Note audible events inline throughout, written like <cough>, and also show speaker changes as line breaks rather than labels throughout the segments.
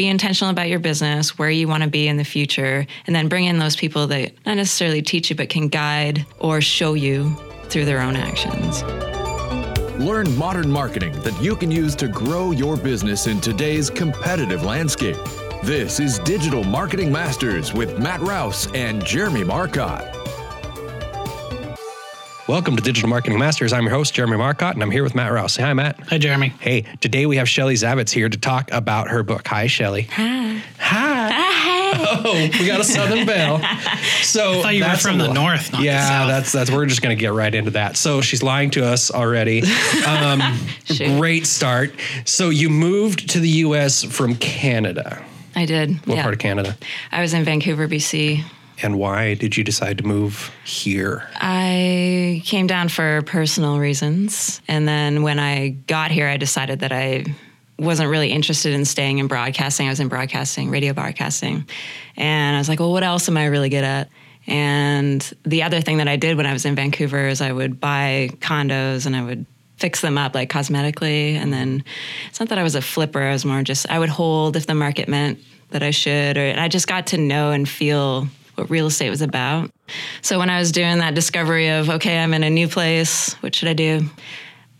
be intentional about your business, where you want to be in the future, and then bring in those people that not necessarily teach you, but can guide or show you through their own actions.
Learn modern marketing that you can use to grow your business in today's competitive landscape. This is Digital Marketing Masters with Matt Rouse and Jeremy Marcotte.
Welcome to Digital Marketing Masters. I'm your host, Jeremy Marcotte, and I'm here with Matt Rouse. Hi, Matt.
Hi, Jeremy.
Hey, today we have Shelly Zavitz here to talk about her book. Hi, Shelly.
Hi.
Hi. Oh, we got a Southern Belle. So
I thought you were
that's
from the
lo-
north, not the
yeah,
south.
that's that's. We're just gonna get right into that. So she's lying to us already. Um, <laughs> great start. So you moved to the U.S. from Canada.
I did.
What
yeah.
part of Canada?
I was in Vancouver, BC.
And why did you decide to move here?
I came down for personal reasons. And then when I got here, I decided that I wasn't really interested in staying in broadcasting. I was in broadcasting, radio broadcasting. And I was like, well, what else am I really good at? And the other thing that I did when I was in Vancouver is I would buy condos and I would fix them up like cosmetically. And then it's not that I was a flipper, I was more just, I would hold if the market meant that I should. Or, I just got to know and feel what real estate was about. So when I was doing that discovery of, okay, I'm in a new place, what should I do?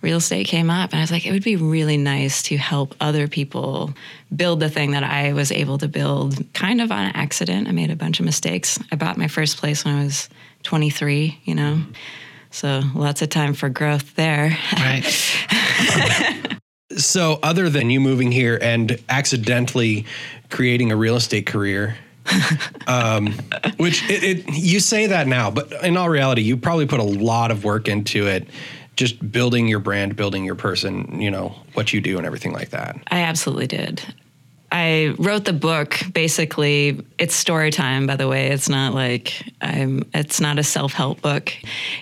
Real estate came up, and I was like, it would be really nice to help other people build the thing that I was able to build kind of on accident. I made a bunch of mistakes. I bought my first place when I was 23, you know? So lots of time for growth there.
Right. <laughs>
So, other than you moving here and accidentally creating a real estate career, um, which it, it, you say that now, but in all reality, you probably put a lot of work into it, just building your brand, building your person, you know, what you do and everything like that.
I absolutely did. I wrote the book basically it's story time by the way it's not like I'm it's not a self-help book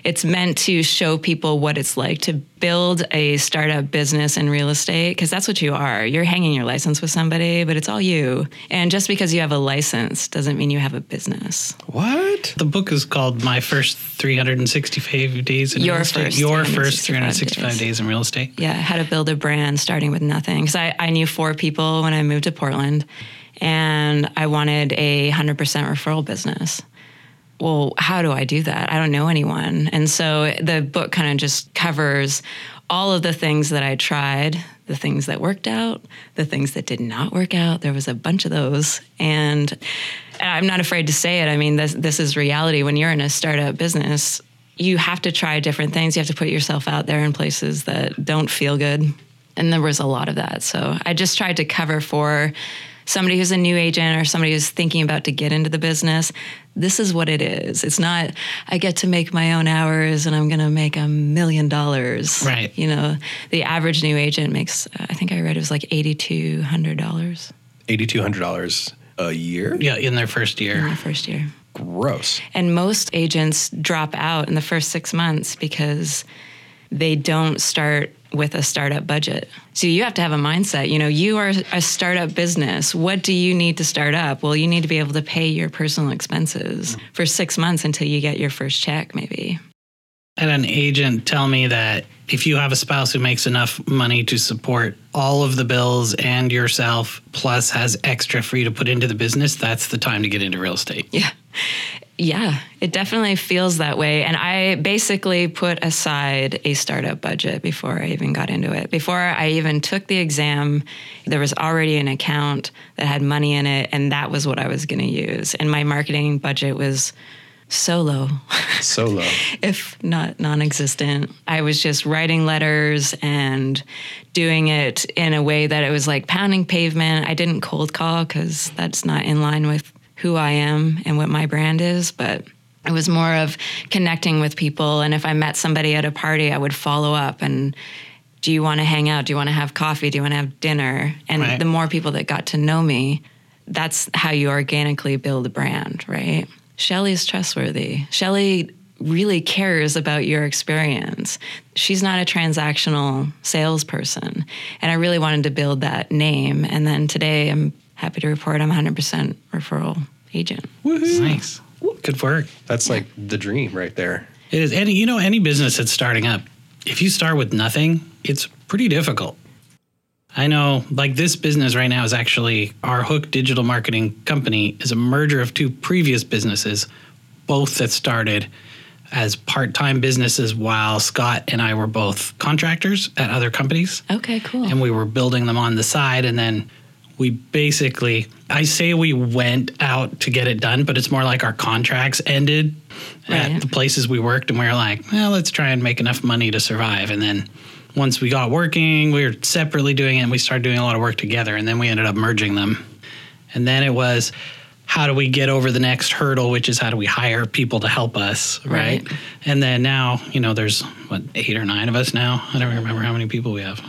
it's meant to show people what it's like to build a startup business in real estate because that's what you are you're hanging your license with somebody but it's all you and just because you have a license doesn't mean you have a business
What?
The book is called My First 365 Days in
Your
Real Estate.
First
Your First
365
365
days.
days in Real Estate.
yeah, how to build a brand starting with nothing. Because I, I knew four people when I moved to Portland and I wanted a 100% referral business. Well, how do I do that? I don't know anyone. And so the book kind of just covers all of the things that I tried, the things that worked out, the things that did not work out. There was a bunch of those. And I'm not afraid to say it. I mean, this, this is reality. When you're in a startup business, you have to try different things. You have to put yourself out there in places that don't feel good. And there was a lot of that. So I just tried to cover for somebody who's a new agent or somebody who's thinking about to get into the business. This is what it is. It's not, I get to make my own hours and I'm going to make a million dollars.
Right.
You know, the average new agent makes, I think I read it was like $8,200
$8,200 a year?
Yeah, in their first year.
in
year.
the first year.
Gross.
And most agents drop out in the first six months because they don't start with a startup budget. So you have to have a mindset. You know, you are a startup business. What do you need to start up? Well, you need to be able to pay your personal expenses mm. for six months until you get your first check, maybe.
I had an agent tell me that if you have a spouse who makes enough money to support all of the bills and yourself, plus has extra for you to put into the business, that's the time to get into real estate.
Yeah. Yeah, it definitely feels that way. And I basically put aside a startup budget before I even got into it. Before I even took the exam, there was already an account that had money in it, and that was what I was going to use. And my marketing budget was so low.
So low. <laughs>
if not non-existent. I was just writing letters and doing it in a way that it was like pounding pavement. I didn't cold call because that's not in line with who I am and what my brand is, but it was more of connecting with people. And if I met somebody at a party, I would follow up and do you want to hang out? Do you want to have coffee? Do you want to have dinner? And
Right.
the more people that got to know me, that's how you organically build a brand, right? Shelly's trustworthy. Shelly really cares about your experience. She's not a transactional salesperson. And I really wanted to build that name. And then today I'm happy to report I'm 100% referral agent.
Nice. Good work.
That's like the dream right there.
It is any you know any business that's starting up. If you start with nothing, it's pretty difficult. I know, like this business right now is actually our Hook Digital Marketing Company is a merger of two previous businesses, both that started as part-time businesses while Scott and I were both contractors at other companies.
Okay, cool.
And we were building them on the side and then we basically I say we went out to get it done, but it's more like our contracts ended
Right.
at the places we worked and we were like, well, let's try and make enough money to survive. And then once we got working, we were separately doing it and we started doing a lot of work together and then we ended up merging them. And then it was how do we get over the next hurdle, which is how do we hire people to help us, right?
Right.
And then now, you know, there's what eight or nine of us now. I don't remember how many people we have.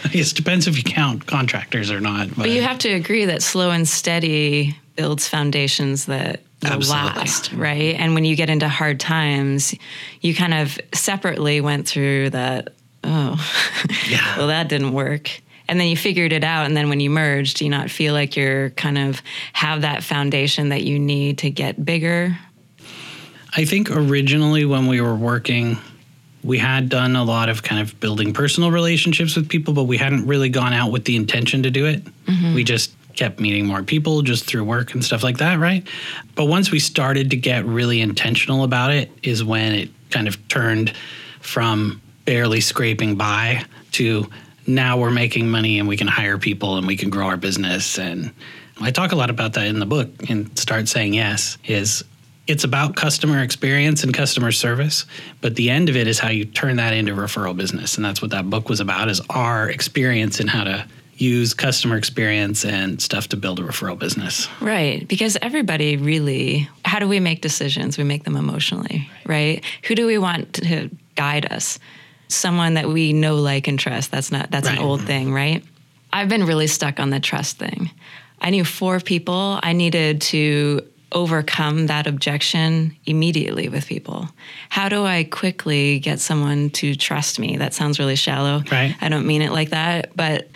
<laughs> it depends if you count contractors or not. But,
But you have to agree that slow and steady builds foundations that
Absolutely.
last, right? And when you get into hard times, you kind of separately went through that, oh, <laughs>
Yeah.
well, that didn't work. And then you figured it out. And then when you merged, do you not feel like you're kind of have that foundation that you need to get bigger?
I think originally when we were working, we had done a lot of kind of building personal relationships with people, but we hadn't really gone out with the intention to do it. Mm-hmm. We just kept meeting more people just through work and stuff like that, right? But once we started to get really intentional about it, is when it kind of turned from barely scraping by to now we're making money and we can hire people and we can grow our business. And I talk a lot about that in the book and start saying yes is it's about customer experience and customer service but the end of it is how you turn that into referral business and that's what that book was about is our experience in how to use customer experience and stuff to build a referral business
Right. Because everybody really, how do we make decisions? We make them emotionally, right? Who do we want to guide us? Someone that we know, like, and trust. That's not, that's
Right.
an old thing, right? I've been really stuck on the trust thing. I knew four people. I needed to overcome that objection immediately with people. How do I quickly get someone to trust me? That sounds really shallow.
Right.
I don't mean it like that, but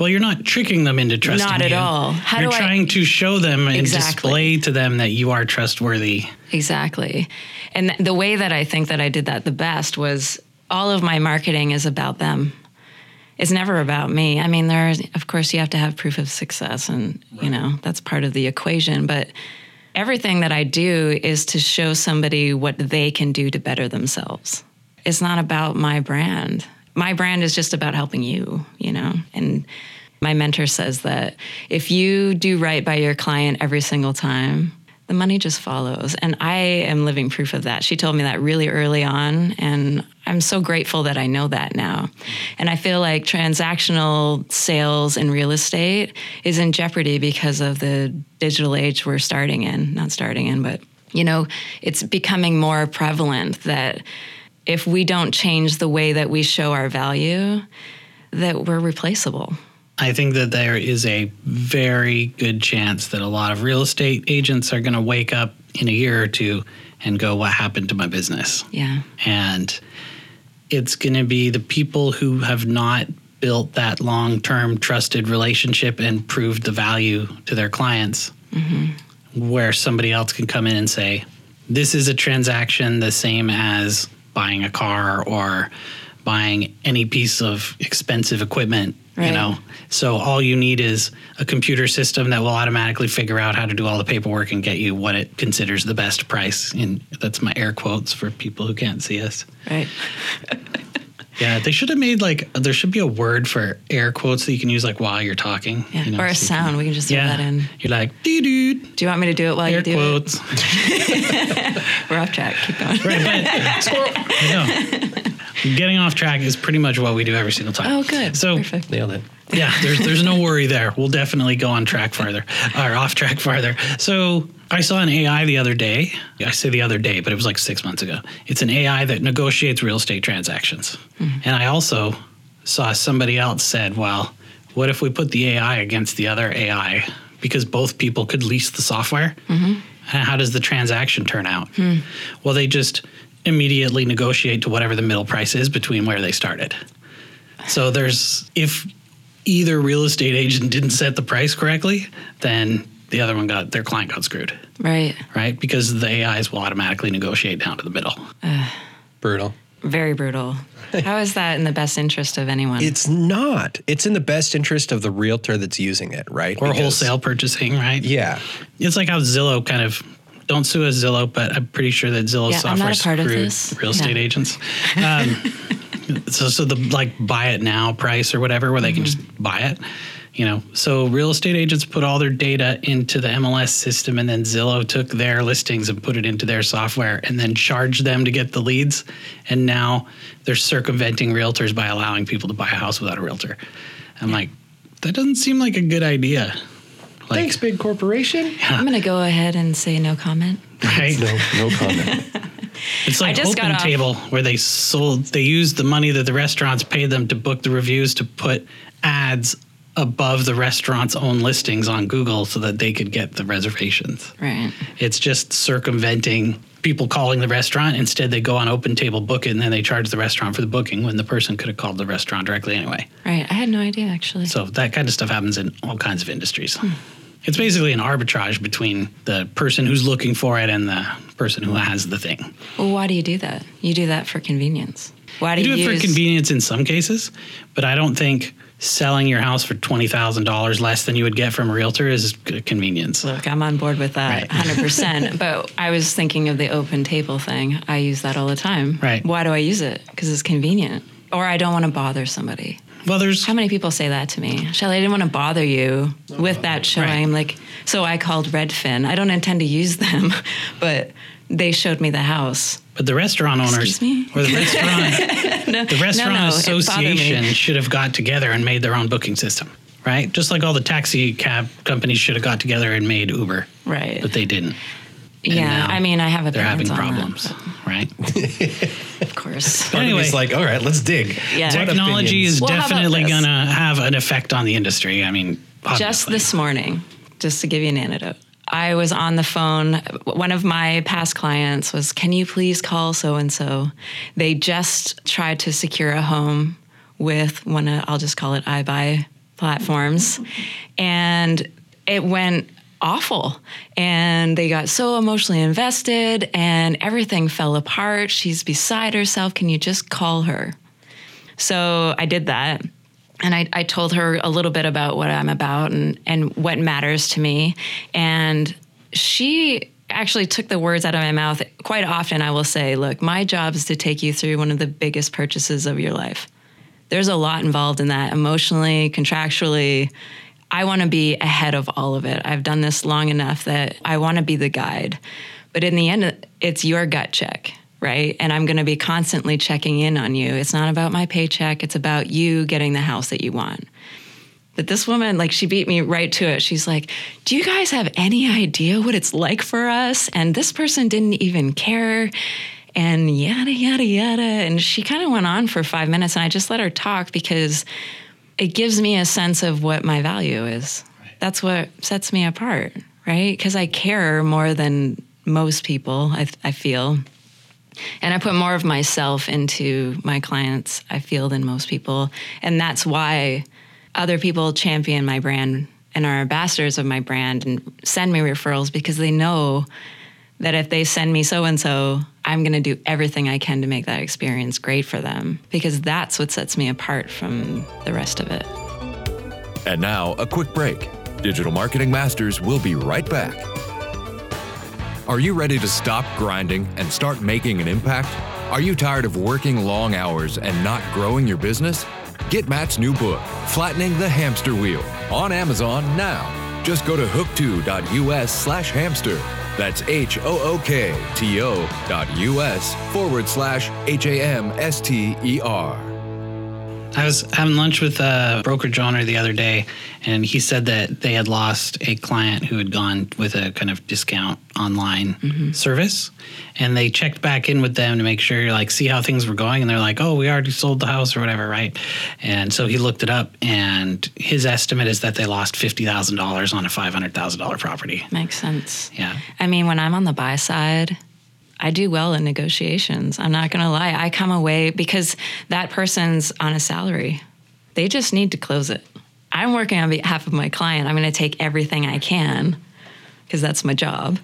well you're not tricking them into trusting
Not at
you.
all. How
you're
do I-
trying to show them and
Exactly.
display to them that you are trustworthy
Exactly. And th- the way that I think that I did that the best was all of my marketing is about them. It's never about me. I mean, there's, of course, you have to have proof of success, and, you know, that's part of the equation. But everything that I do is to show somebody what they can do to better themselves. It's not about my brand. My brand is just about helping you, you know? And my mentor says that if you do right by your client every single time, the money just follows. And I am living proof of that. She told me that really early on. And I'm so grateful that I know that now. And I feel like transactional sales in real estate is in jeopardy because of the digital age we're starting in, not starting in, but you know, it's becoming more prevalent that if we don't change the way that we show our value, that we're replaceable.
I think that there is a very good chance that a lot of real estate agents are going to wake up in a year or two and go, What happened to my business?
Yeah.
And it's going to be the people who have not built that long term trusted relationship and proved the value to their clients, mm-hmm. where somebody else can come in and say, This is a transaction the same as buying a car or buying any piece of expensive equipment. You know, so all you need is a computer system that will automatically figure out how to do all the paperwork and get you what it considers the best price. And that's my air quotes for people who can't see us.
Right. <laughs>
Yeah, they should have made like there should be a word for air quotes that you can use like while you're talking.
Yeah.
you know,
or a
so you can-
sound. we can just throw that in.
you're like doo doo
Do you want me to do it while
air
you do
quotes.
it? <laughs> We're off track. Keep going.
right, but I know. Getting off track is pretty much what we do every single time.
Oh, good.
So
Perfect.
Nailed it.
yeah, there's there's no worry there. We'll definitely go on track farther or off track farther. So I saw an AI the other day. I say the other day, but it was like six months ago. It's an AI that negotiates real estate transactions. Mm-hmm. And I also saw somebody else said, well, what if we put the AI against the other AI because both people could lease the software? Mm-hmm. And how does the transaction turn out? Hmm. Well, they just immediately negotiate to whatever the middle price is between where they started. So there's if either real estate agent didn't set the price correctly, then the other one got their client got screwed,
Right.
right? Because the AIs will automatically negotiate down to the middle. <sighs>
Brutal.
Very brutal. How is that in the best interest of anyone?
It's not. It's in the best interest of the realtor that's using it, right?
Or
Because-
wholesale purchasing, right?
Yeah.
It's like how Zillow kind of don't sue us Zillow, but I'm pretty sure that Zillow
Yeah,
software screwed real estate
Yeah.
agents. Um, <laughs> so, so the like buy it now price or whatever, where they can
Mm-hmm.
just buy it, you know. So real estate agents put all their data into the MLS system, and then Zillow took their listings and put it into their software, and then charged them to get the leads. And now they're circumventing realtors by allowing people to buy a house without a realtor. I'm like, that doesn't seem like a good idea. Like,
Thanks, big corporation.
I'm going to go ahead and say no comment.
right?
No, no comment. <laughs>
It's like
I just got
Open
off-
Table, where they sold, they used the money that the restaurants paid them to book the reviews to put ads above the restaurant's own listings on Google so that they could get the reservations.
Right.
It's just circumventing people calling the restaurant. Instead, they go on Open Table, book it, and then they charge the restaurant for the booking when the person could have called the restaurant directly anyway.
Right. I had no idea actually.
So that kind of stuff happens in all kinds of industries. Hmm. It's basically an arbitrage between the person who's looking for it and the person who has the thing.
well, why do you do that? You do that for convenience. Why do
You
you,
do it
use,
for convenience in some cases, but I don't think selling your house for twenty thousand dollars less than you would get from a realtor is convenience.
Look, I'm on board with that
Right.
100%. <laughs> but I was thinking of the open table thing. I use that all the time.
Right.
Why do I use it? Because it's convenient. Or I don't want to bother somebody.
Well, there's
How many people say that to me? Shelly, I didn't want to bother you with that showing. Like, so I called Redfin. I don't intend to use them, <laughs> but they showed me the house.
but the restaurant owners
Excuse me?
or the restaurant <laughs>
No,
the restaurant
no, no, it bothered me.
association should have got together and made their own booking system, right? Just like all the taxi cab companies should have got together and made Uber,
Right.
but they didn't. And
yeah. I mean, I have a
They're having
on that,
problems, right? <laughs>
of course.
Part of
Anyway.
me's like, all right, let's dig.
Yeah.
Technology is
Well,
definitely going to have an effect on the industry. I mean,
Just this morning, just to give you an antidote, I was on the phone. One of my past clients was, Can you please call so and so? They just tried to secure a home with one of, I'll just call it iBuy platforms. And it went awful. And they got so emotionally invested and everything fell apart. She's beside herself. Can you just call her? So I did that. And I, I told her a little bit about what I'm about and, and what matters to me. And she actually took the words out of my mouth. Quite often, I will say, Look, my job is to take you through one of the biggest purchases of your life. There's a lot involved in that emotionally, contractually. I want to be ahead of all of it. I've done this long enough that I want to be the guide. But in the end, it's your gut check, right? And I'm going to be constantly checking in on you. It's not about my paycheck, it's about you getting the house that you want. But this woman, like, she beat me right to it. She's like, Do you guys have any idea what it's like for us? And this person didn't even care. And yada, yada, yada. And she kind of went on for five minutes. And I just let her talk because it gives me a sense of what my value is. That's what sets me apart, right? Because I care more than most people, I, I feel. And I put more of myself into my clients, I feel, than most people. And that's why other people champion my brand and are ambassadors of my brand and send me referrals because they know that if they send me so and so, I'm going to do everything I can to make that experience great for them because that's what sets me apart from the rest of it.
And now, a quick break. Digital Marketing Masters will be right back. Are you ready to stop grinding and start making an impact? Are you tired of working long hours and not growing your business? Get Matt's new book, Flattening the Hamster Wheel, on Amazon now. Just go to hook2.us slash hamster. That's H O O K T O dot US forward slash H A M S T E R.
I was having lunch with uh, a brokerage owner the other day, and he said that they had lost a client who had gone with a kind of discount online mm-hmm. service, and they checked back in with them to make sure, like, see how things were going, and they're like, "Oh, we already sold the house or whatever, right?" And so he looked it up, and his estimate is that they lost fifty thousand dollars on a five hundred thousand dollar property.
Makes sense.
Yeah.
I mean, when I'm on the buy side, I do well in negotiations. I'm not going to lie. I come away because that person's on a salary. They just need to close it. I'm working on behalf of my client. I'm going to take everything I can because that's my job.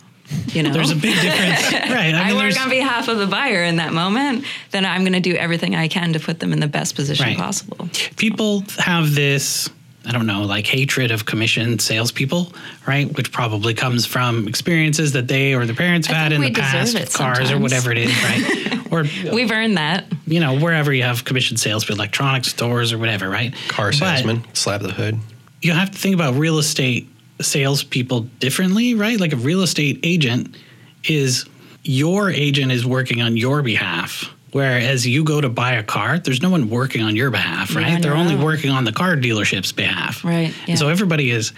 You know,
There's a big difference, <laughs> right?
I,
mean,
work
there's-
on behalf of the buyer in that moment, then I'm going to do everything I can to put them in the best position
Right.
possible.
people have this I don't know, like hatred of commission salespeople, right? Which probably comes from experiences that they or their parents have had in the past,
it
with cars or whatever it is, right? <laughs> or
We've earned that.
you know, wherever you have commission sales, electronics stores or whatever, right?
Car
But
salesman, slap the hood.
you have to think about real estate salespeople differently, right? Like a real estate agent is your agent is working on your behalf. Whereas you go to buy a car, there's no one working on your behalf, right?
on
They're
your
only working on the car dealership's behalf.
Right, yeah.
And so everybody is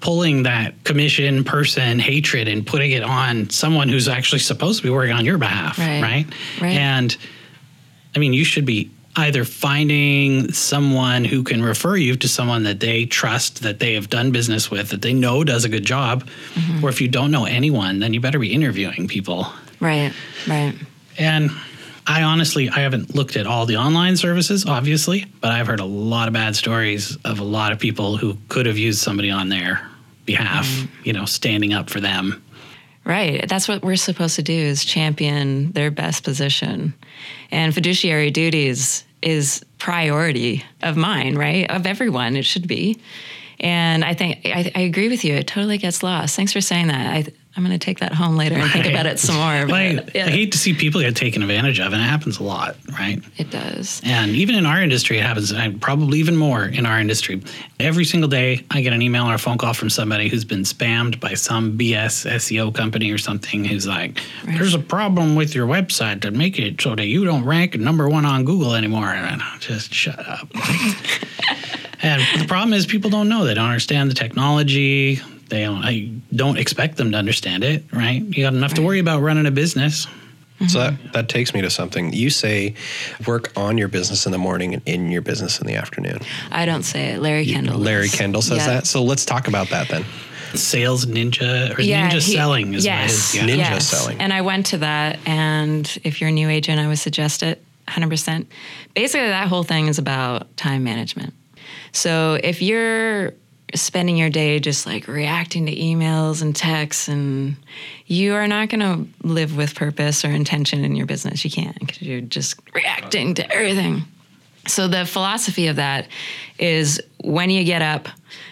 pulling that commission person hatred and putting it on someone who's actually supposed to be working on your behalf,
Right,
right?
right.
And I mean, you should be either finding someone who can refer you to someone that they trust, that they have done business with, that they know does a good job,
Mm-hmm.
or if you don't know anyone, then you better be interviewing people.
Right, right.
And I honestly, I haven't looked at all the online services, obviously, but I've heard a lot of bad stories of a lot of people who could have used somebody on their behalf,
Mm-hmm.
you know, standing up for them.
Right. That's what we're supposed to do is champion their best position. And fiduciary duties is priority of mine, right? Of everyone, it should be. And I think I, I agree with you. It totally gets lost. Thanks for saying that. I, I'm going to take that home later and think about it some more.
But I,
yeah,
I hate to see people get taken advantage of, and it happens a lot, right?
it does.
And even in our industry, it happens, and probably even more in our industry. Every single day, I get an email or a phone call from somebody who's been spammed by some BS SEO company or something who's like,
Right.
there's a problem with your website to make it so that you don't rank number one on Google anymore. And I just shut up. <laughs> and the problem is, people don't know. They don't understand the technology. They don't, I don't expect them to understand it, right? You got enough to worry about running a business.
So that, mm-hmm. that takes me to something. You say work on your business in the morning and in your business in the afternoon.
I don't say it. Larry Kendall.
Larry. Kendall says
Yeah.
that. So let's talk about that then.
Sales ninja or ninja
he-
selling is
yes,
what it is.
Ninja
yes.
selling.
And I went to that, and if you're a new agent, I would suggest it 100%. Basically, that whole thing is about time management. So if you're spending your day just like reacting to emails and texts, and you are not going to live with purpose or intention in your business, you can't because you're just reacting to everything. So the philosophy of that is when you get up,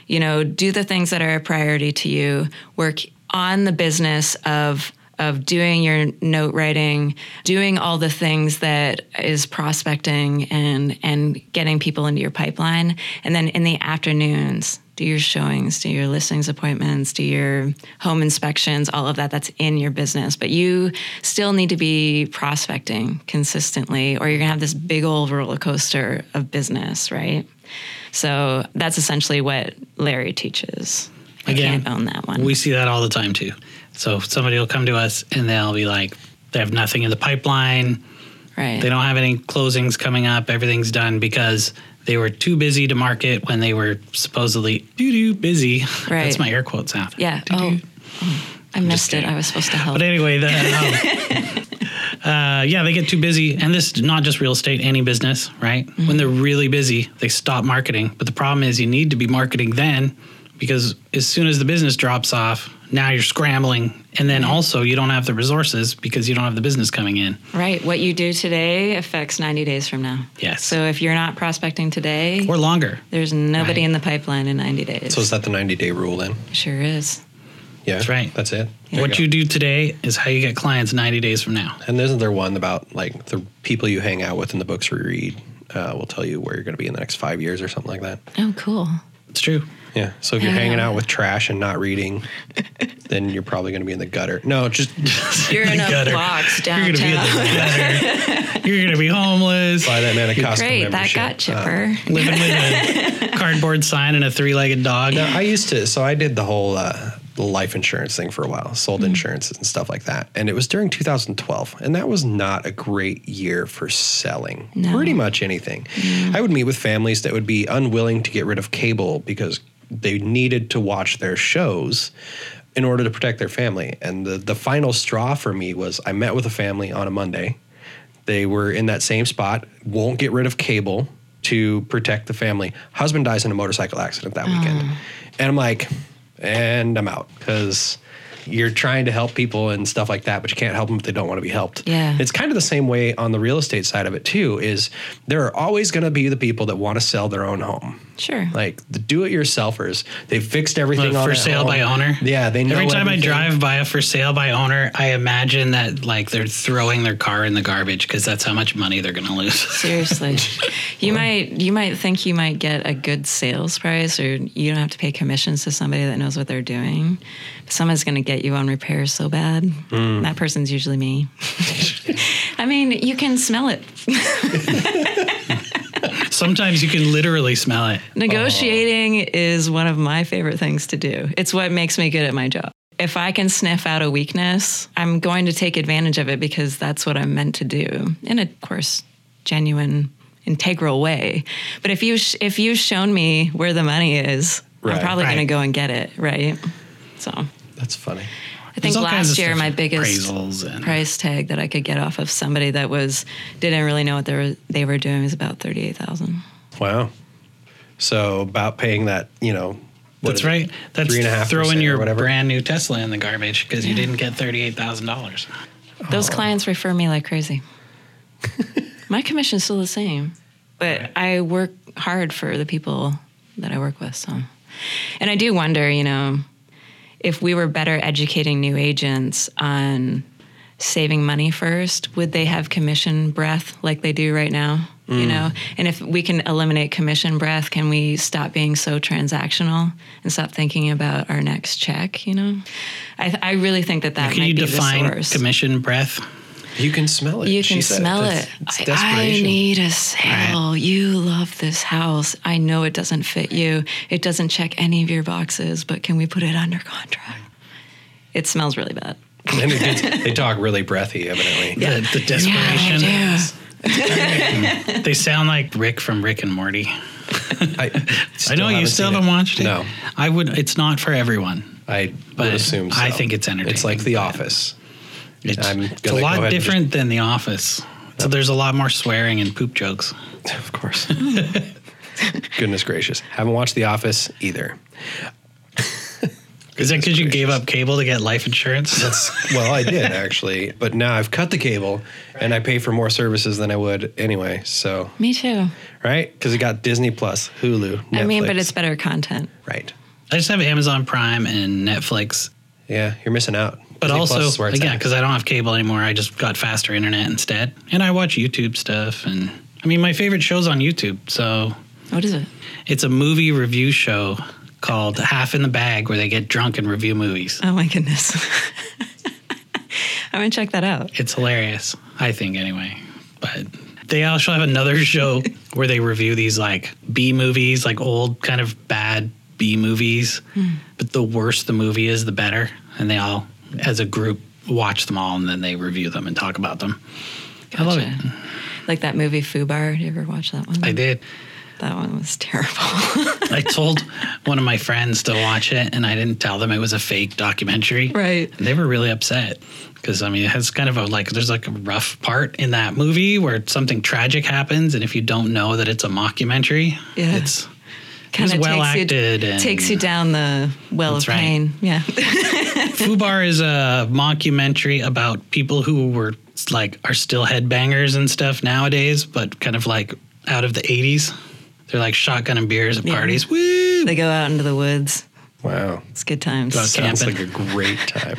you know, do the things that are a priority to you, work on the business of of doing your note writing, doing all the things that is prospecting and and getting people into your pipeline. And then in the afternoons, do your showings, do your listings appointments, do your home inspections, all of that that's in your business. But you still need to be prospecting consistently, or you're gonna have this big old roller coaster of business, right? So that's essentially what Larry teaches. I
Again,
can't own that one.
We see that all the time too. So somebody will come to us and they'll be like, they have nothing in the pipeline.
right.
They don't have any closings coming up. Everything's done because they were too busy to market when they were supposedly doo doo busy. <laughs> That's my air quote sound.
yeah.
Doo-doo.
Oh, I missed it. I was supposed to help.
But anyway, the, <laughs> um, uh, yeah, they get too busy, and this is not just real estate, any business, right?
Mm-hmm.
When they're really busy, they stop marketing. But the problem is, you need to be marketing then, because as soon as the business drops off, now you're scrambling, and then also you don't have the resources because you don't have the business coming in.
Right. What you do today affects 90 days from now.
Yes.
So if you're not prospecting today,
Or longer.
there's nobody
Right.
in the pipeline in 90 days.
So is that the 90 day rule then?
sure is.
Yeah.
That's right.
That's it.
What you do today is how you get clients 90 days from now.
And isn't there one about like the people you hang out with and the books we read uh, will tell you where you're going to be in the next five years or something like that?
Oh, cool.
It's true.
Yeah. So if you're hanging out with trash and not reading, <laughs> then you're probably going to be in the gutter. No, just <laughs>
You're in a
Gutter.
box <laughs>
You're gonna be in
downtown.
the gutter. You're gonna be homeless.
buy that man a Costco
Great. That
membership.
got
Uh,
chipper.
living with a cardboard sign and a three-legged dog.
No, I used to. So I did the whole uh, the life insurance thing for a while, sold
Mm-hmm.
insurance and stuff like that. And it was during 2012, and that was not a great year for selling
No.
pretty much anything. I would meet with families that would be unwilling to get rid of cable because they needed to watch their shows in order to protect their family. And the the final straw for me was I met with a family on a Monday. They were in that same spot, won't get rid of cable to protect the family. Husband dies in a motorcycle accident that weekend. Ah. And I'm like, and I'm out because you're trying to help people and stuff like that, but you can't help them if they don't want to be helped.
Yeah.
It's kind of the same way on the real estate side of it too, is there are always going to be the people that want to sell their own home.
Sure.
Like the do-it-yourselfers, they've fixed everything on
for sale
home.
by owner.
Yeah, they know
Every time
everything.
I drive by a for sale by owner, I imagine that like they're throwing their car in the garbage because that's how much money they're going to lose. <laughs>
Seriously, you might you might think you might get a good sales price, or you don't have to pay commissions to somebody that knows what they're doing. But someone's going to get you on repairs so bad.
Hmm.
That person's usually me. <laughs> I mean, you can smell it. <laughs>
Sometimes you can literally smell it.
Negotiating is one of my favorite things to do. It's what makes me good at my job. If I can sniff out a weakness, I'm going to take advantage of it because that's what I'm meant to do. In a, of course, genuine, integral way. But if you sh- if you've shown me where the money is,
Right.
I'm probably going to go and get it, right? So I
That's funny.
I think
There's all kinds
last year my biggest
and
price tag that I could get off of somebody that was didn't really know what they were they were doing was about thirty eight thousand.
Wow. So about paying that, you know,
That's
is it?
right. That's
Three and a half
throwing your brand new Tesla in the garbage because you didn't get thirty-eight thousand dollars.
Those
Oh.
clients refer me like crazy. <laughs> My commission's still the same, but I work hard for the people that I work with. So, and I do wonder, you know, if we were better educating new agents on saving money first, would they have commission breath like they do right now?
Mm.
You know, and if we can eliminate commission breath, can we stop being so transactional and stop thinking about our next check? You know, I, I really think that that
Can
might
you
be the
define
source.
commission breath?
You can smell it.
You can
said
smell
That's-
it.
It's
I, I need a sale. You love this house. I know it doesn't fit you. It doesn't check any of your boxes, but can we put it under contract? It smells really bad. <laughs>
and it gets, they talk really breathy, evidently.
The, the desperation.
Yeah,
They sound like Rick from Rick and Morty.
I, <laughs>
I know you still haven't
it.
watched it.
No,
I would. It's not for everyone.
I
But
would assume. So.
I think it's entertaining.
It's like The
entertaining, but-
Office.
It's,
I'm
it's a lot
ahead and
different than The Office. So there's a lot more swearing and poop jokes. <laughs>
Of course. Goodness gracious, haven't watched The Office either.
Is that because you gave up cable to get life insurance?
Well, I did <laughs> actually, but now I've cut the cable and I pay for more services than I would anyway. So,
Me too.
right? Because it got Disney Plus, Hulu.
I mean, but it's better content.
right.
I just have Amazon Prime and Netflix.
Yeah, you're missing out.
But
Disney
also,
Plus is where it's
again, because I don't have cable anymore, I just got faster internet instead. And I watch YouTube stuff. And I mean, my favorite show's on YouTube. So
What is it?
it's a movie review show called Half in the Bag where they get drunk and review movies.
Oh my goodness. <laughs> I'm gonna check that out.
It's hilarious, I think, anyway. But they also have another <laughs> show where they review these like B movies, like old kind of bad B movies. Hmm. But the worse the movie is, the better. And they all, as a group, watch them all and then they review them and talk about them. I love it.
Like that movie Fubar. Did you ever watch that one?
I did.
That one was terrible.
I <laughs> told one of my friends to watch it, and I didn't tell them it was a fake documentary.
Right.
And they were really upset because I mean, it has kind of a like there's like a rough part in that movie where something tragic happens, and if you don't know that it's a mockumentary,
Yeah.
it's
Kinda
well
takes you- takes you down the well of
right.
pain. Yeah. <laughs> <laughs>
Fubar is a mockumentary about people who were like are still headbangers and stuff nowadays, but kind of like out of the 80s. They're like shotgun and beers at
Yeah.
parties. Woo!
they go out into the woods.
Wow,
It's good times.
About
sounds
camping.
like a great time.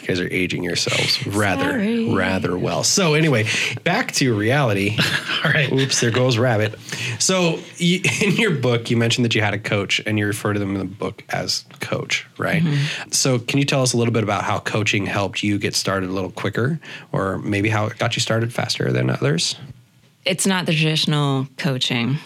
you guys are aging yourselves <laughs> rather,
Sorry.
rather well. So anyway, back to reality. <laughs>
All right.
Oops, there goes rabbit. So you, <laughs> in your book, you mentioned that you had a coach, and you refer to them in the book as coach, right?
Mm-hmm.
So can you tell us a little bit about how coaching helped you get started a little quicker, or maybe how it got you started faster than others?
it's not the traditional coaching.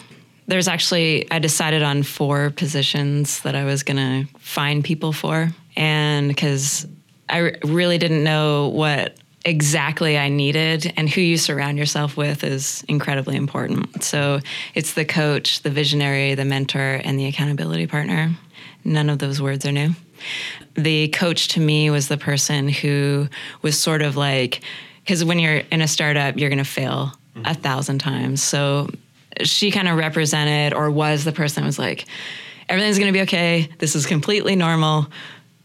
There's actually, I decided on four positions that I was going to find people for. And because I really didn't know what exactly I needed, and who you surround yourself with is incredibly important. So it's the coach, the visionary, the mentor, and the accountability partner. None of those words are new. The coach to me was the person who was sort of like, because when you're in a startup, you're going to fail mm-hmm. a thousand times. So she kind of represented or was the person that was like, everything's going to be okay. This is completely normal.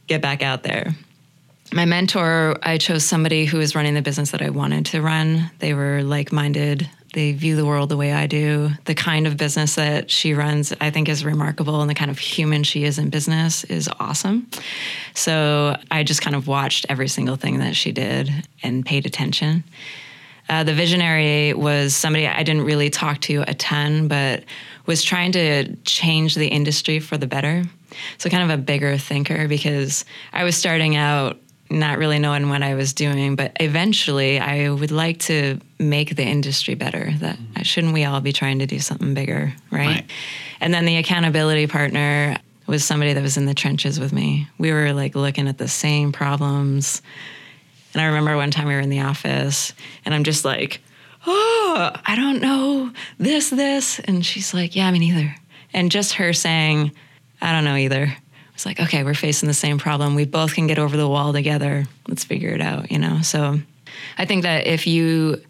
Get back out there. my mentor, I chose somebody who was running the business that I wanted to run. They were like minded. They view the world the way I do. The kind of business that she runs, I think, is remarkable, and the kind of human she is in business is awesome. So I just kind of watched every single thing that she did and paid attention. Uh, the visionary was somebody I didn't really talk to a ton, but was trying to change the industry for the better. So, kind of a bigger thinker because I was starting out not really knowing what I was doing, but eventually I would like to make the industry better. That shouldn't we all be trying to do something bigger, right?
Right.
And then the accountability partner was somebody that was in the trenches with me. We were like looking at the same problems. And I remember one time we were in the office and I'm just like, oh, I don't know this, this. And she's like, yeah, me neither. And just her saying, I don't know either. It's like, okay, we're facing the same problem. We both can get over the wall together. Let's figure it out, you know? So I think that if you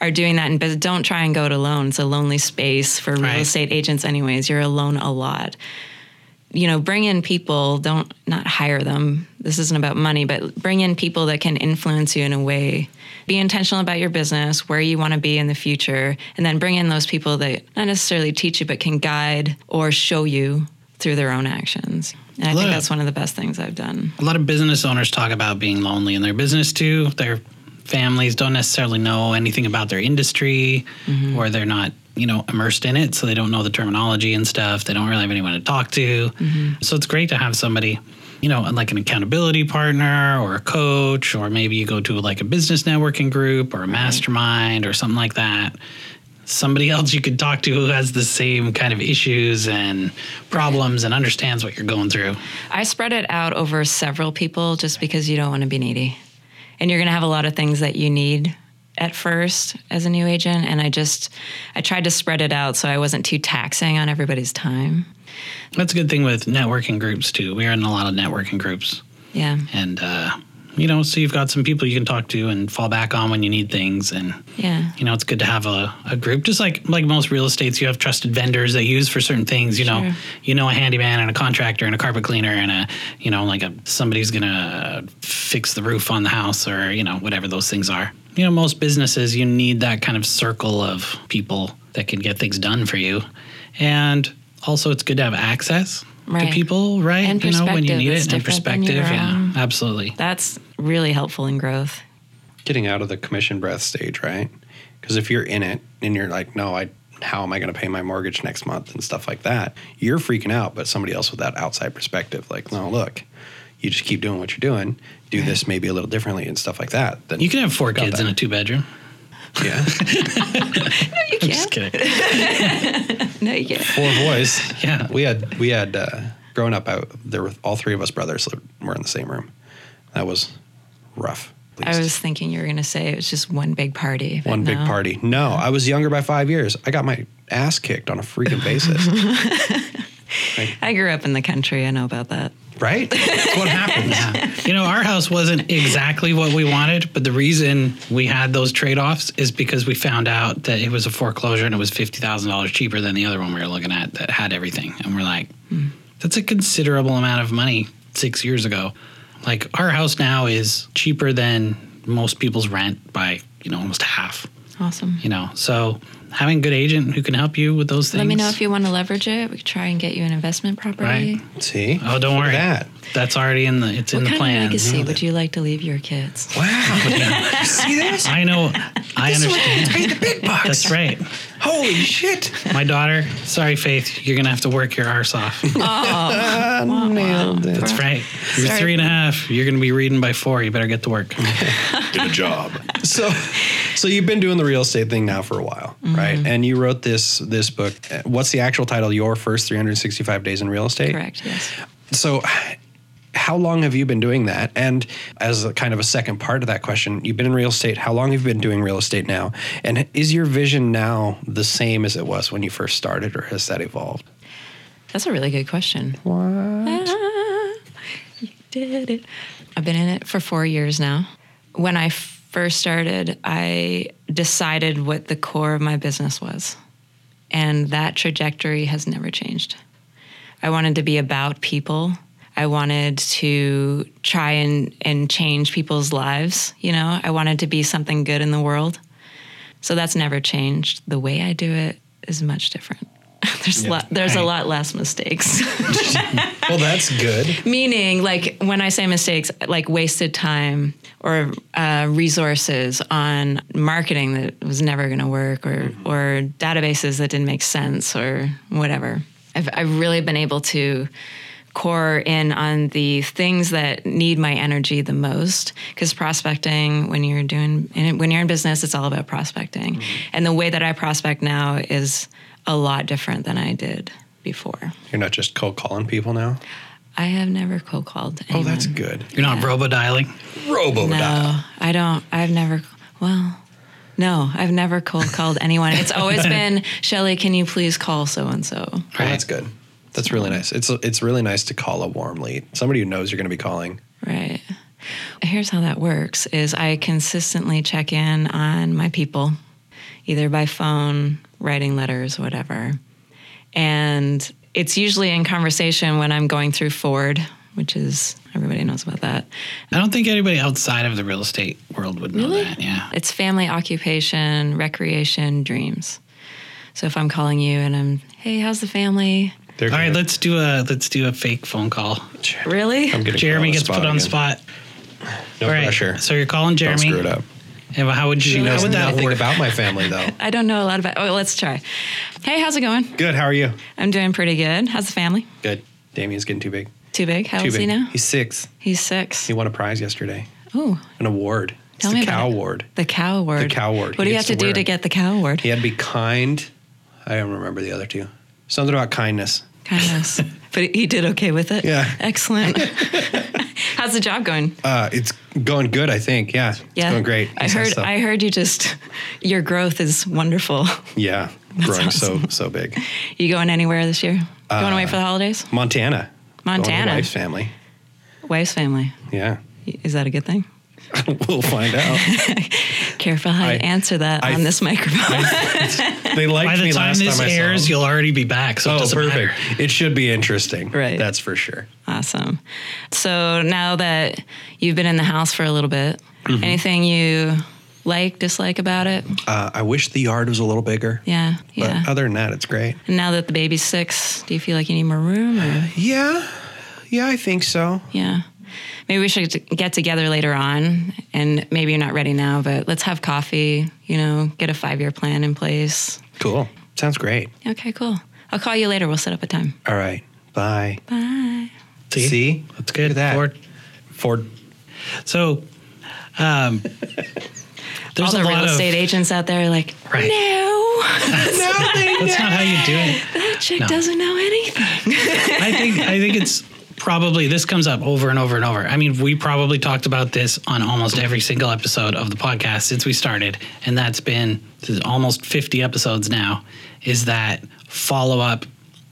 are doing that in business, don't try and go it alone. It's a lonely space for real
Right.
estate agents, anyways. You're alone a lot you know bring in people don't not hire them this isn't about money but bring in people that can influence you in a way be intentional about your business where you want to be in the future and then bring in those people that not necessarily teach you but can guide or show you through their own actions and i think
it.
that's one of the best things i've done
a lot of business owners talk about being lonely in their business too. Their families don't necessarily know anything about their industry mm-hmm. or they're not, you know, immersed in it. So they don't know the terminology and stuff. They don't really have anyone to talk to. Mm-hmm. So it's great to have somebody, you know, like an accountability partner or a coach, or maybe you go to like a business networking group or a mastermind or something like that. Somebody <laughs> else you could talk to who has the same kind of issues and problems and understands what you're going through.
I spread it out over several people just because you don't want to be needy. And you're going to have a lot of things that you need at first as a new agent. And I just, I tried to spread it out so I wasn't too taxing on everybody's time.
That's a good thing with networking groups too. We're in a lot of networking groups,
Yeah.
and uh, you know, so you've got some people you can talk to and fall back on when you need things, and
Yeah.
you know, it's good to have a, a group. Just like like most real estates, you have trusted vendors that you use for certain things. You know,
Sure.
you know a handyman and a contractor and a carpet cleaner and a you know like a somebody's gonna fix the roof on the house or you know whatever those things are. You know, most businesses you need that kind of circle of people that can get things done for you, and also it's good to have access
Right.
to people, right?
And
you know when you
perspective
need it and
different than
perspective. Yeah, absolutely.
That's really helpful in growth.
Getting out of the commission breath stage, right? Because if you're in it and you're like, no, I, how am I going to pay my mortgage next month and stuff like that, you're freaking out. But somebody else with that outside perspective, like, no, look, you just keep doing what you're doing. Do this maybe a little differently and stuff like that. Then
You can have four kids
that.
in a two bedroom.
yeah, <laughs> no,
You
Just
can't.
just kidding. <laughs>
No, you can't.
four boys.
Yeah.
we had we had uh, growing up out there were all three of us brothers lived, were in the same room. That was rough. at
I was thinking you were going to say it was just one big party. but
one big party. No, I was younger by five years. I got my ass kicked on a freaking basis. <laughs>
I grew up in the country. I know about that.
Right? That's what happens. <laughs>
Yeah. You know, our house wasn't exactly what we wanted, but the reason we had those trade offs is because we found out that it was a foreclosure and it was $50,000 cheaper than the other one we were looking at that had everything. And we're like, hmm. that's a considerable amount of money six years ago. Like, our house now is cheaper than most people's rent by, you know, almost half,
Awesome.
you know? So, having a good agent who can help you with those things.
Let me know if you want to leverage it. We could try and get you an investment property.
Right.
See?
Oh, don't
Look
worry.
at
That's already in the, it's
What
in the
kind
plan.
of legacy would you like to leave your kids?
that. Wow. See this?
I know. I understand.
Pay the big bucks.
That's right.
Holy shit.
My daughter, sorry, Faith, you're gonna have to work your arse off. <laughs>
Nailed it.
That's right. You're
Sorry.
three and a half. You're gonna be reading by four. You better get to work. <laughs>
Get a job.
So, so you've been doing the real estate thing now for a while,
Mm-hmm.
right? And you wrote this this book. Uh, What's the actual title? Your first 365 days in real estate.
Correct. Yes.
So, how long have you been doing that? And as a kind of a second part of that question, you've been in real estate. How long have you been doing real estate now? And is your vision now the same as it was when you first started, or has that evolved?
That's a really good question.
What?
Ah, you did it. I've been in it for four years now. When I first started, I decided what the core of my business was. And that trajectory has never changed. I wanted to be about people. I wanted to try and, and change people's lives. You know, I wanted to be something good in the world. So that's never changed. The way I do it is much different. <laughs> there's a lot, there's a lot less mistakes. <laughs>
Well, that's good. <laughs>
Meaning, like when I say mistakes, like wasted time or uh, resources on marketing that was never going to work, or or databases that didn't make sense, or whatever. I've I've really been able to core in on the things that need my energy the most because prospecting when you're doing when you're in business it's all about prospecting mm-hmm. and the way that i prospect now is a lot different than i did before
You're not just cold calling people now.
I have never cold called
Oh,
anyone.
that's good.
You're not robo dialing.
Robo
No, I don't. I've never. Well, no, I've never cold called anyone. It's always <laughs> been Shelly. Can you please call so and so?
Oh, that's good. That's really nice. It's it's really nice to call a warm lead. Somebody who knows you're going to be calling.
Right. Here's how that works: is I consistently check in on my people, either by phone, writing letters, whatever, and it's usually in conversation when I'm going through Ford, which is everybody knows about that.
I don't think anybody outside of the real estate world would know
Really?
that. Yeah.
It's family, occupation, recreation, dreams. So if I'm calling you and I'm, hey, how's the family?
They're
All right, let's do a let's do a fake phone call.
Really?
I'm getting
Jeremy gets put on the spot.
No
All right,
pressure.
So you're calling
Don't
Jeremy.
screw it up.
And how would you?
She
how
knows
would that
nothing
work?
about my family though. <laughs>
I don't know a lot about. Oh, let's try. Hey, how's it going?
Good. How are you?
I'm doing pretty good. How's the family?
Good. Damien's getting too big.
Too big? How
Too
old is
big.
he now?
He's six.
He's six.
He won a prize yesterday.
Oh,
An award. It's
tell
the
me
cow
about it.
award.
The cow award.
The cow award.
What
He
do you
gets
have to,
to
do
wear
to
it.
get the cow award?
He had to be kind. I don't remember the other two. Something about kindness.
Kindness. <laughs> but he did okay with it.
Yeah.
Excellent. <laughs> how's the job going?
Uh, it's going good, I think. Yeah.
Yeah,
It's going great.
I heard. I heard you just. Your growth is wonderful.
Yeah. <laughs> growing so so big.
You going anywhere this year? Going away for the holidays?
Montana.
Montana.
wife's family.
Wife's family.
Yeah.
Is that a good thing? <laughs>
we'll find out. <laughs>
Careful how
I-
you answer that
I-
on this microphone.
They liked
By the
me
time
last
this
time I
airs, you'll already be back. So it
Oh,
doesn't
perfect.
matter.
It should be interesting.
Right.
That's for sure.
awesome. So now that you've been in the house for a little bit,
Mm-hmm.
anything you like, dislike about it?
Uh, I wish the yard was a little bigger.
Yeah,
But
yeah.
other than that, it's great.
and now that the baby's six, do you feel like you need more room? Or?
Yeah. Yeah, I think so.
Yeah. Maybe we should get together later on, and maybe you're not ready now, but let's have coffee. You know, get a five year plan in place.
Cool. Sounds great.
Okay, cool. I'll call you later. We'll set up a time.
All right. Bye.
Bye.
See,
See?
that's good.
Look at that.
Ford.
Ford.
So, um, <laughs> there's
All
a
the
lot
real
of
estate agents out there are like,
Right.
no, <laughs> <laughs>
that's not how you do it.
that chick
No.
doesn't know anything.
I think I think it's probably this comes up over and over and over. I mean, we probably talked about this on almost every single episode of the podcast since we started, and that's been this is almost 50 episodes now. Is that follow up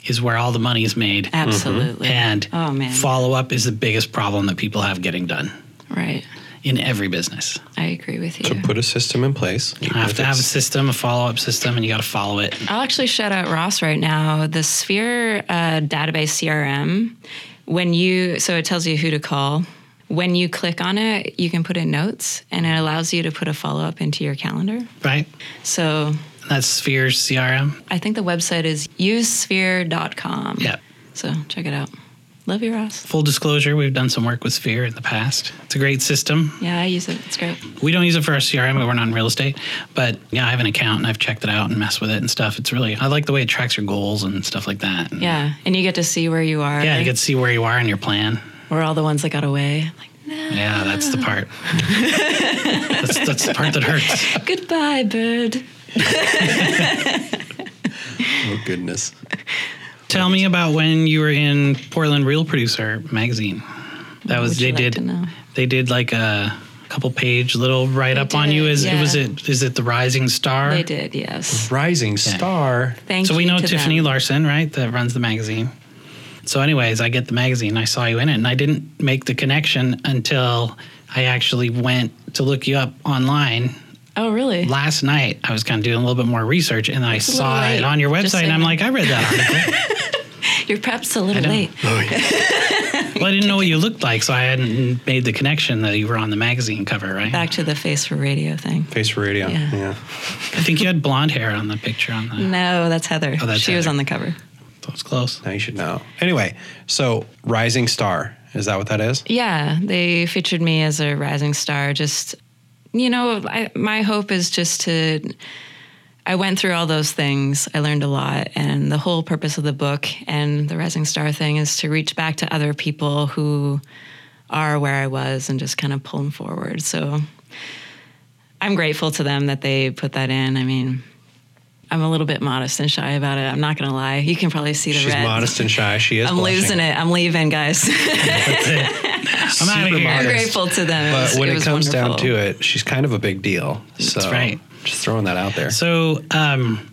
is where all the money is made,
Absolutely.
and
oh man,
follow up is the biggest problem that people have getting done
right.
in every business.
I agree with you.
So put a system in place.
You have to have a system, a follow up system, and you got to follow it.
I'll actually shout out Ross right now. The Sphere uh, database CRM, when you, so it tells you who to call. When you click on it, you can put in notes and it allows you to put a follow up into your calendar.
Right?
So
That's Sphere CRM.
I think the website is usesphere.com.
Yeah.
So check it out. Love you, Ross.
Full disclosure, we've done some work with Sphere in the past. It's a great system.
Yeah, I use it. It's great.
We don't use it for our CRM. We're not in real estate, but yeah, I have an account and I've checked it out and messed with it and stuff. It's really I like the way it tracks your goals and stuff like that.
Yeah. And you get to see where you are.
Yeah, you get to see where you are in your plan.
We're all the ones that got away. Like, no.
Yeah, that's the part. <laughs> that's, that's the part that hurts.
goodbye, bird. <laughs>
Oh, goodness.
Tell me about when you were in Portland Real Producer magazine. That was they
like
did. They did like a couple page little write up on you.
did,
Is it was it is it the Rising Star?
They did, yes.
Rising star.
Thank
so we know Tiffany
them.
Larson, right? That runs the magazine. So, anyways, I get the magazine. I saw you in it, and I didn't make the connection until I actually went to look you up online
Oh, really?
last night. I was kind of doing a little bit more research, and I saw it on your website,
so
and I'm like, I read that article. <laughs>
Your prep's a little late.
Oh, yeah.
Well, I didn't know what you looked like, so I hadn't made the connection that you were on the magazine cover, right?
Back to the face for radio thing.
Face for radio.
Yeah.
Yeah.
I think you had blonde hair on the picture on the. <laughs>
No, that's Heather.
Oh, that's
she was on the cover.
That was close.
Now you should know. Anyway, so Rising Star. Is that what that is?
Yeah, they featured me as a rising star. Just, you know, I, my hope is just to. I went through all those things. I learned a lot. And the whole purpose of the book and the Rising Star thing is to reach back to other people who are where I was and just kind of pull them forward. So I'm grateful to them that they put that in. I mean, I'm a little bit modest and shy about it. I'm not going to lie. You can probably see the
She's
red.
modest and shy. She is.
I'm
blushing.
losing it. I'm leaving, guys. <laughs> <laughs>
I'm out
Super
of here.
Modest.
grateful to them.
But
was-
when it,
was
comes down to it, she's kind of a big deal. So
right.
Just throwing that out there.
So, um,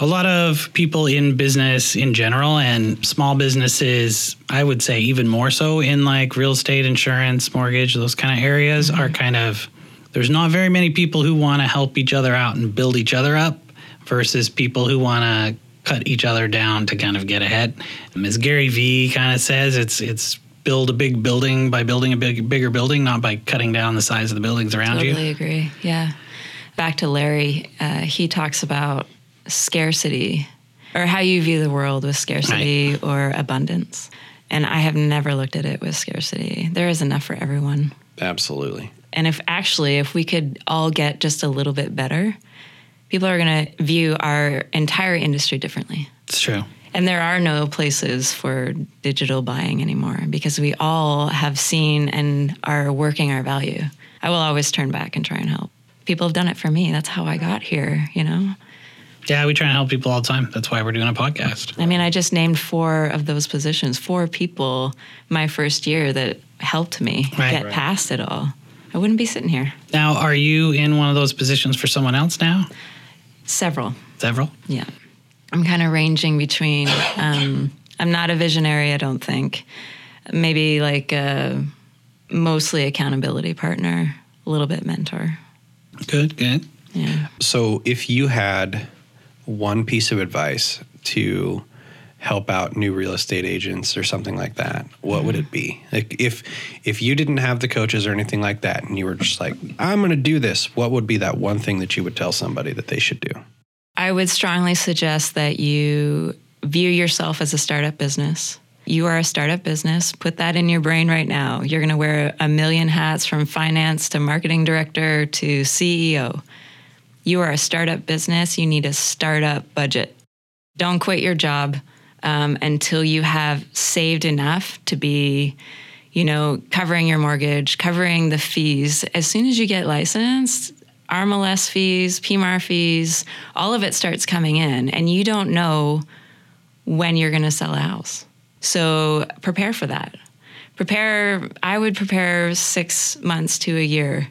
a lot of people in business in general and small businesses, I would say even more so in like real estate, insurance, mortgage, those kind of areas are kind of, there's not very many people who want to help each other out and build each other up versus people who want to cut each other down to kind of get ahead. And as Gary Vee kind of says, it's, it's, Build a big building by building a big, bigger building, not by cutting down the size of the buildings around you.
Totally agree. Yeah. Back to Larry, uh, he talks about scarcity or how you view the world with scarcity or abundance. And I have never looked at it with scarcity. There is enough for everyone.
Absolutely.
And if actually, if we could all get just a little bit better, people are going to view our entire industry differently.
It's true.
And there are no places for digital buying anymore because we all have seen and are working our value. I will always turn back and try and help. People have done it for me. That's how I got here, you know?
Yeah, we try and help people all the time. That's why we're doing a podcast.
I mean, I just named four of those positions, four people my first year that helped me
Right.
get
Right.
past it all. I wouldn't be sitting here.
Now, are you in one of those positions for someone else now?
Several.
Several?
Yeah. I'm kind of ranging between, um, I'm not a visionary, I don't think. Maybe like a mostly accountability partner, a little bit mentor.
Good, good.
Yeah.
So if you had one piece of advice to help out new real estate agents or something like that, what would it be? Like if if you didn't have the coaches or anything like that and you were just like, I'm gonna do this, what would be that one thing that you would tell somebody that they should do?
I would strongly suggest that you view yourself as a startup business. You are a startup business. Put that in your brain right now. You're going to wear a million hats from finance to marketing director to CEO. You are a startup business. You need a startup budget. Don't quit your job um, until you have saved enough to be, you know, covering your mortgage, covering the fees. As soon as you get licensed, RMLS fees, PMAR fees, all of it starts coming in, and you don't know when you're going to sell a house. So prepare for that. Prepare, I would prepare six months to a year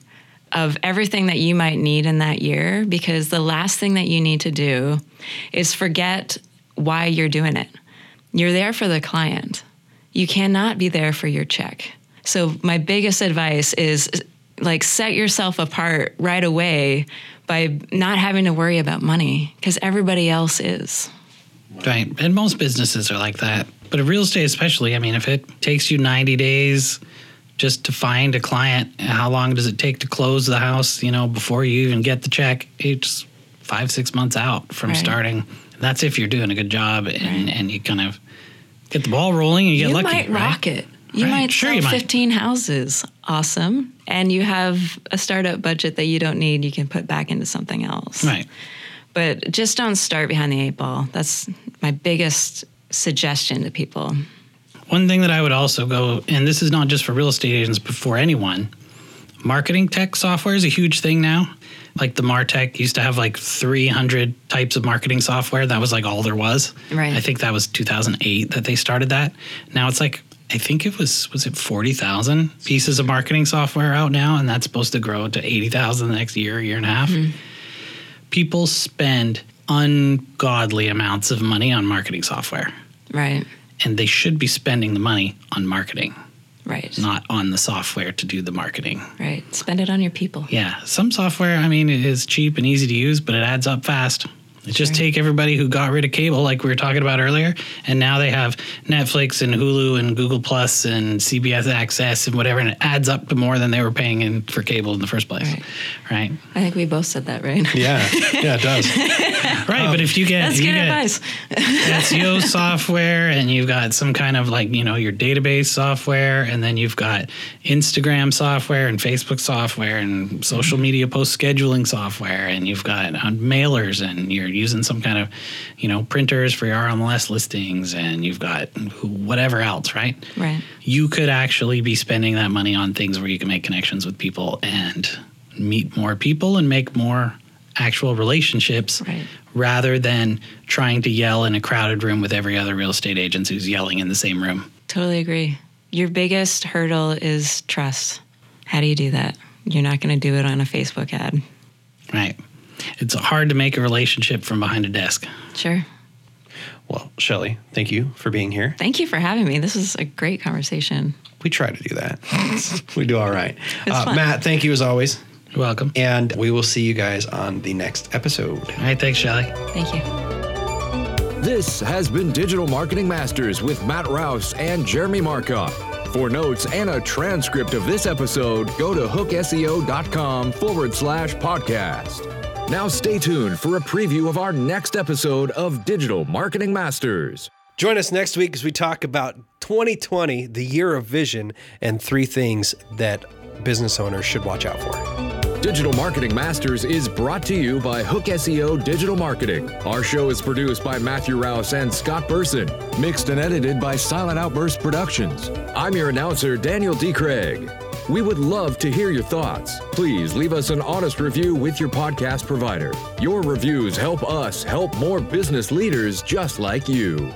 of everything that you might need in that year because the last thing that you need to do is forget why you're doing it. You're there for the client. You cannot be there for your check. So my biggest advice is like set yourself apart right away by not having to worry about money because everybody else is.
Right. And most businesses are like that. But in real estate, especially, I mean, if it takes you 90 days just to find a client, how long does it take to close the house, you know, before you even get the check? It's five, six months out from
Right.
starting. That's if you're doing a good job and, and you kind of get the ball rolling and you get
you
lucky.
might
right?
rock it. You
Right.
might
Sure
sell
you might.
15 houses. Awesome. And you have a startup budget that you don't need, you can put back into something else.
Right.
But just don't start behind the eight ball. That's my biggest suggestion to people.
One thing that I would also go, and this is not just for real estate agents, but for anyone, marketing tech software is a huge thing now. Like the Martech used to have like 300 types of marketing software. That was like all there was.
Right.
I think that was 2008 that they started that. Now it's like, I think it was, was it 40,000 pieces of marketing software out now? And that's supposed to grow to 80,000 the next year, year and a half. Hmm. People spend ungodly amounts of money on marketing software
Right.
and they should be spending the money on marketing,
Right.
not on the software to do the marketing.
Right. Spend it on your people.
Yeah, some software, I mean, it is cheap and easy to use, but it adds up fast. Just take everybody who got rid of cable, like we were talking about earlier, and now they have Netflix and Hulu and Google Plus and CBS Access and whatever, and it adds up to more than they were paying in for cable in the first place,
Right.
right?
I think we both said that, right?
Yeah, yeah, it does. <laughs>
Right, but if you get
That's
if you
good
get
advice.
SEO <laughs> software and you've got some kind of like, you know, your database software and then you've got Instagram software and Facebook software and social media post scheduling software and you've got uh, mailers and you're using some kind of, you know, printers for your RMLS listings and you've got whatever else, right?
Right.
You could actually be spending that money on things where you can make connections with people and meet more people and make more actual relationships
Right.
rather than trying to yell in a crowded room with every other real estate agent who's yelling in the same room.
Totally agree. Your biggest hurdle is trust. How do you do that? You're not going to do it on a Facebook ad.
Right. It's hard to make a relationship from behind a desk.
Sure.
Well, Shelly, thank you for being here.
Thank you for having me. This is a great conversation.
We try to do that. <laughs> we do all right.
It's
Uh,
fun.
Matt, thank you as always.
You're welcome.
And we will see you guys on the next episode.
All right. Thanks, Shelly.
Thank you.
This has been Digital Marketing Masters with Matt Rouse and Jeremy Markoff. For notes and a transcript of this episode, go to hookseo.com forward slash podcast. Now stay tuned for a preview of our next episode of Digital Marketing Masters.
Join us next week as we talk about 2020, the year of vision, and three things that business owners should watch out for.
Digital Marketing Masters is brought to you by Hook SEO Digital Marketing. Our show is produced by Matthew Rouse and Scott Burson, mixed and edited by Silent Outburst Productions. I'm your announcer, Daniel D. Craig. We would love to hear your thoughts. Please leave us an honest review with your podcast provider. Your reviews help us help more business leaders just like you.